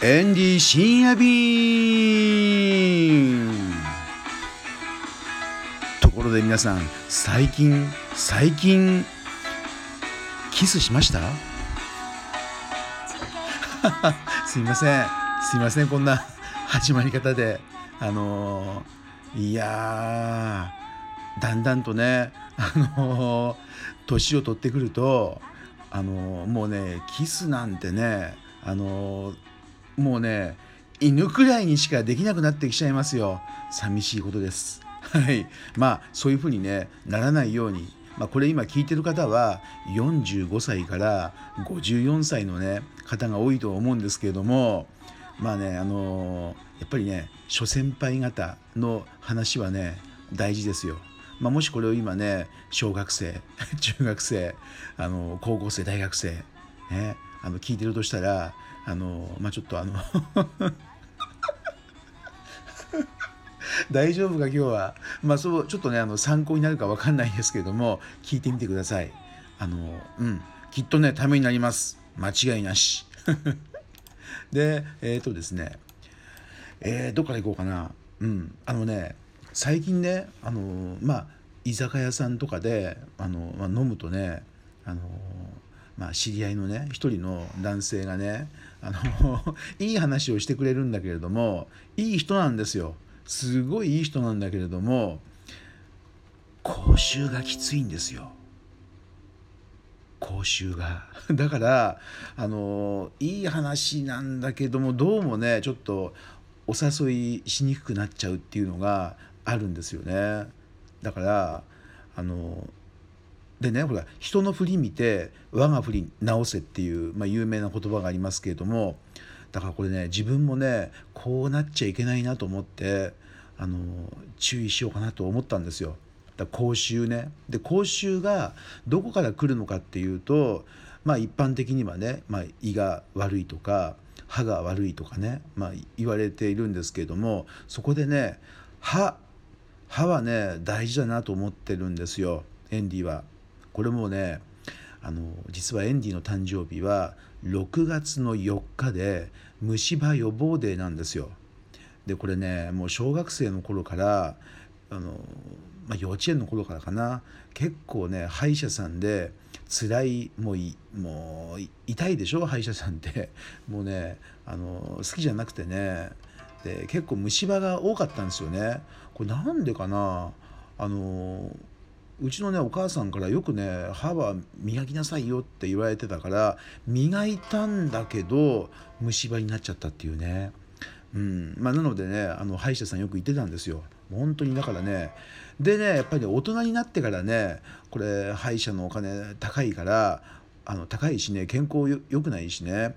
エンディ深夜便ところで皆さん最近最近キスしました？すいません。すいませんこんな始まり方で。あのー、いやだんだんとねあのー、年を取ってくるとあのー、もうねキスなんてねあのもうね犬くらいにしかできなくなってきちゃいますよ。寂しいことです。はい。まあそういうふうにねならないように。まあ、これ今聞いてる方は45歳から54歳のね方が多いと思うんですけれどもまあねあのやっぱりね諸先輩方の話はね大事ですよ。まあ、もしこれを今ね小学生 中学生あの高校生大学生、ね、あの聞いてるとしたらあのまあちょっとあの大丈夫か今日は。まあそうちょっとねあの参考になるか分かんないですけども聞いてみてください。あのうん。きっとねためになります。間違いなし。でえっ、ー、とですね。えー、どっから行こうかな。うん。あのね最近ねあのまあ居酒屋さんとかであの、まあ、飲むとねあのまあ、知り合いのね一人の男性がねあの いい話をしてくれるんだけれどもいい人なんですよ。すごいいい人なんだけれども口臭がきついんですよ。口臭が。だからあのいい話なんだけどもどうもねちょっとお誘いしにくくなっちゃうっていうのがあるんですよね。だからあのでねほら人の振り見て我が振り直せっていう、まあ、有名な言葉がありますけれどもだからこれね自分もねこうなっちゃいけないなと思ってあの注意しようかなと思ったんですよ。だ口臭ねで口臭がどこから来るのかっていうとまあ一般的にはね、まあ、胃が悪いとか歯が悪いとかね、まあ、言われているんですけれどもそこでね歯歯はね大事だなと思ってるんですよエンディは。これもねあの実はエンディの誕生日は6月の4日で虫歯予防デーなんですよ。でこれねもう小学生の頃からあの、まあ、幼稚園の頃からかな結構ね歯医者さんで辛いもういもう痛いでしょ？歯医者さんって もうねあの好きじゃなくてねで結構虫歯が多かったんですよね。これなんでかな？あのうちのねお母さんからよくね歯は磨きなさいよって言われてたから磨いたんだけど虫歯になっちゃったっていうね、うん。まあ、なのでねあの歯医者さんよく行ってたんですよ。本当にだからね。でねやっぱり、ね、大人になってからねこれ歯医者のお金高いからあの高いしね健康よよくないしね。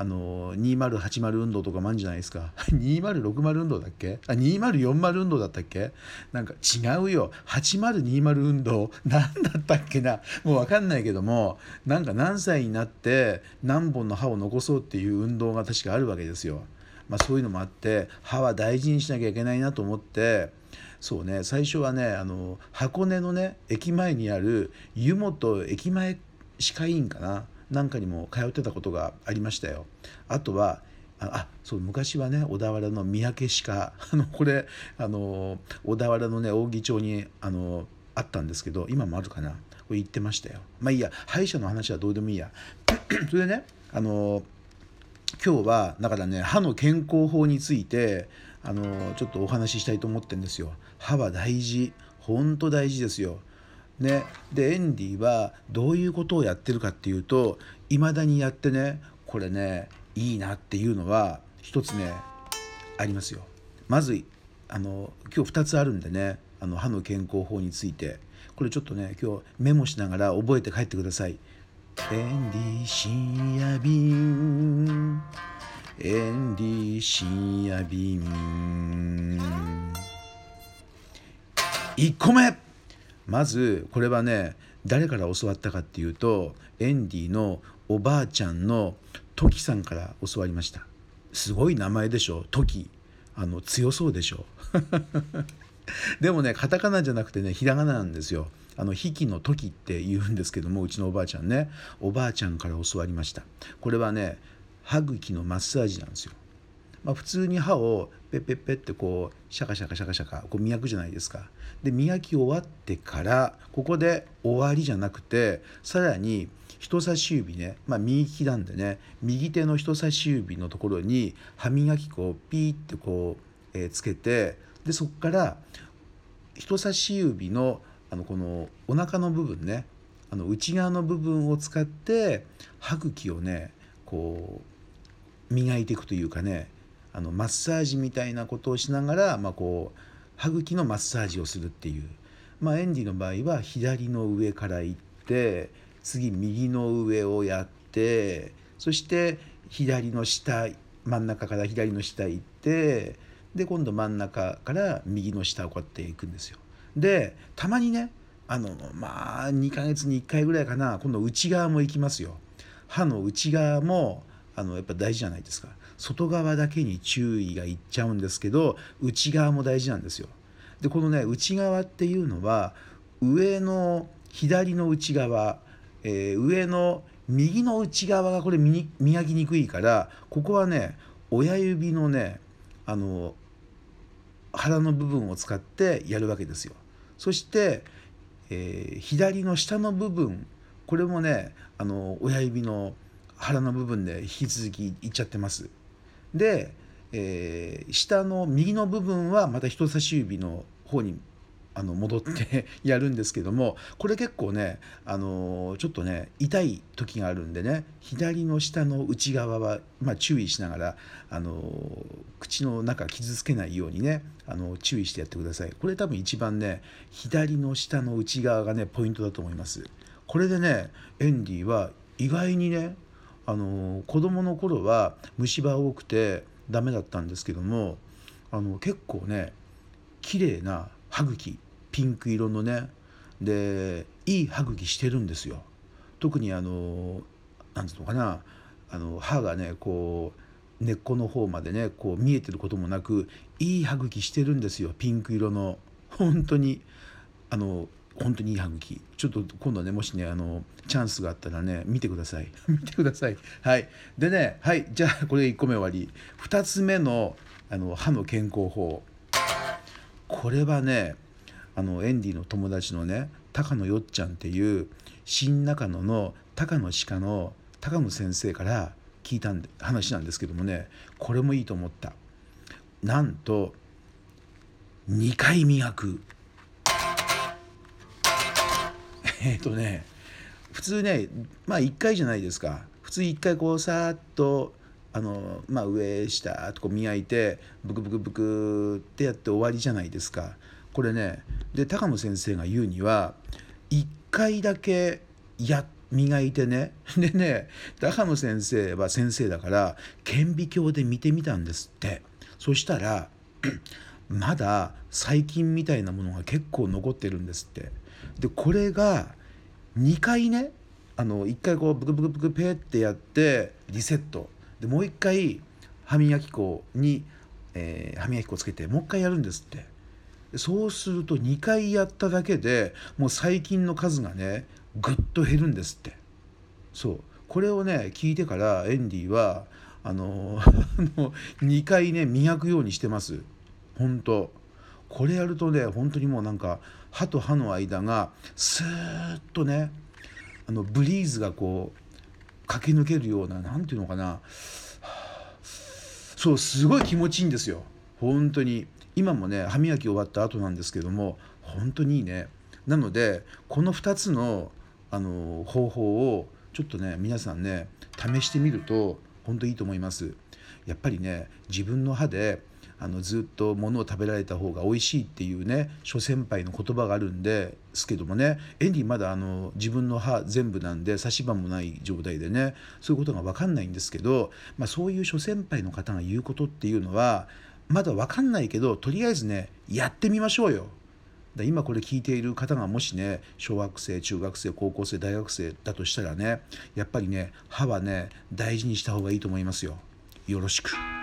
あの2080運動とかもあるんじゃないですか。2060運動だっけ？あ2040運動だったっけ？なんか違うよ。8020運動。何だったっけな？もう分かんないけどもなんか何歳になって何本の歯を残そうっていう運動が確かあるわけですよ。まあ、そういうのもあって歯は大事にしなきゃいけないなと思ってそうね最初はねあの箱根のね駅前にある湯本駅前歯科医院かな。なんかにも通ってたことがありましたよ。あとはあそう昔はね小田原の三宅歯科 あのこれあの小田原のね扇町にあのあったんですけど今もあるかなこれ言ってましたよ。まあいいや歯医者の話はどうでもいいや。それでねあの今日はだからね歯の健康法についてあのちょっとお話ししたいと思ってるんですよ。歯は大事本当大事ですよ。ね、でエンディはどういうことをやってるかっていうといまだにやってねこれねいいなっていうのは一つねありますよ。まずあの今日2つあるんでねあの歯の健康法について。これちょっとね今日メモしながら覚えて帰ってください。エンディ深夜便。エンディ深夜便。1個目。まずこれはね誰から教わったかっていうとエンディのおばあちゃんのトキさんから教わりました。すごい名前でしょ？トキ。あの強そうでしょ？でもねカタカナじゃなくてねひらがななんですよ。あの引きの時って言うんですけどもうちのおばあちゃんね。おばあちゃんから教わりました。これはね歯茎のマッサージなんですよ。まあ、普通に歯をペッペッペッってこうシャカシャカシャカシャカこう磨くじゃないですか。で磨き終わってからここで終わりじゃなくてさらに人差し指ね、まあ、右利きなんでね右手の人差し指のところに歯磨き粉をピーってこう、えー、つけてでそこから人差し指のあのこのお腹の部分ねあの内側の部分を使って歯茎をねこう磨いていくというかねあのマッサージみたいなことをしながら、まあ、こう歯茎のマッサージをするっていう、まあ、エンディの場合は左の上から行って次右の上をやってそして左の下真ん中から左の下行ってで今度真ん中から右の下をこうやっていくんですよ。でたまにねあのまあ2ヶ月に1回ぐらいかな今度内側も行きますよ。歯の内側もあのやっぱ大事じゃないですか外側だけに注意がいっちゃうんですけど内側も大事なんですよ。でこのね内側っていうのは上の左の内側、えー、上の右の内側がこれ磨きにくいからここはね親指のねあの腹の部分を使ってやるわけですよ。そして、えー、左の下の部分これもねあの親指の腹の部分で引き続きいっちゃってます。で、えー、下の右の部分はまた人差し指の方にあの戻って やるんですけどもこれ結構ね、あのちょっとね痛い時があるんでね左の下の内側は、まあ、注意しながら、あの口の中傷つけないようにね、あの注意してやってください。これ多分一番ね左の下の内側がねポイントだと思います。これでねエンディは意外にねあの子供の頃は虫歯多くてダメだったんですけどもあの結構ね綺麗な歯茎ピンク色のねでいい歯茎してるんですよ。特にあのなんつうのかなあの歯がねこう根っこの方までねこう見えてることもなくいい歯茎してるんですよピンク色の本当にあの本当にいい歯茎。ちょっと今度はねもしねあのチャンスがあったらね見てください。見てください。はい。でねはい。じゃあこれ1個目終わり。2つ目のあの歯の健康法。これはねあのエンディの友達のね高野よっちゃんっていう新中野の高野歯科の高野先生から聞いたんで話なんですけどもねこれもいいと思った。なんと2回磨く。えっ、ー、とね普通ねまあ1回じゃないですか。普通1回こうさーっとあのまあ上下とこう磨いてブクブクブクってやって終わりじゃないですか。これねで高野先生が言うには1回だけや磨いてね。でね高野先生は先生だから顕微鏡で見てみたんですって。そしたら まだ細菌みたいなものが結構残ってるんですって。でこれが2回ねあの1回こうブクブクブクペってやってリセット。でもう1回歯磨き粉に、えー、歯磨き粉つけてもう1回やるんですって。そうすると2回やっただけでもう細菌の数がねぐっと減るんですって。そう。これをね聞いてからエンディはあの2 回ね磨くようにしてます。本当。これやるとね本当にもうなんか歯と歯の間がスーッとねあのブリーズがこう駆け抜けるような何て言うのかな。そうすごい気持ちいいんですよ。本当に。今もね歯磨き終わった後なんですけども本当にいいね。なのでこの2つのあの方法をちょっとね皆さんね試してみると本当いいと思います。やっぱりね自分の歯であのずっと物を食べられた方が美味しいっていうね諸先輩の言葉があるんですけどもねエンディまだあの自分の歯全部なんで差し歯もない状態でねそういうことが分かんないんですけど、まあ、そういう諸先輩の方が言うことっていうのはまだ分かんないけどとりあえずねやってみましょうよ。今これ聞いている方がもしね小学生中学生高校生大学生だとしたらねやっぱりね歯はね大事にした方がいいと思いますよ。よろしく。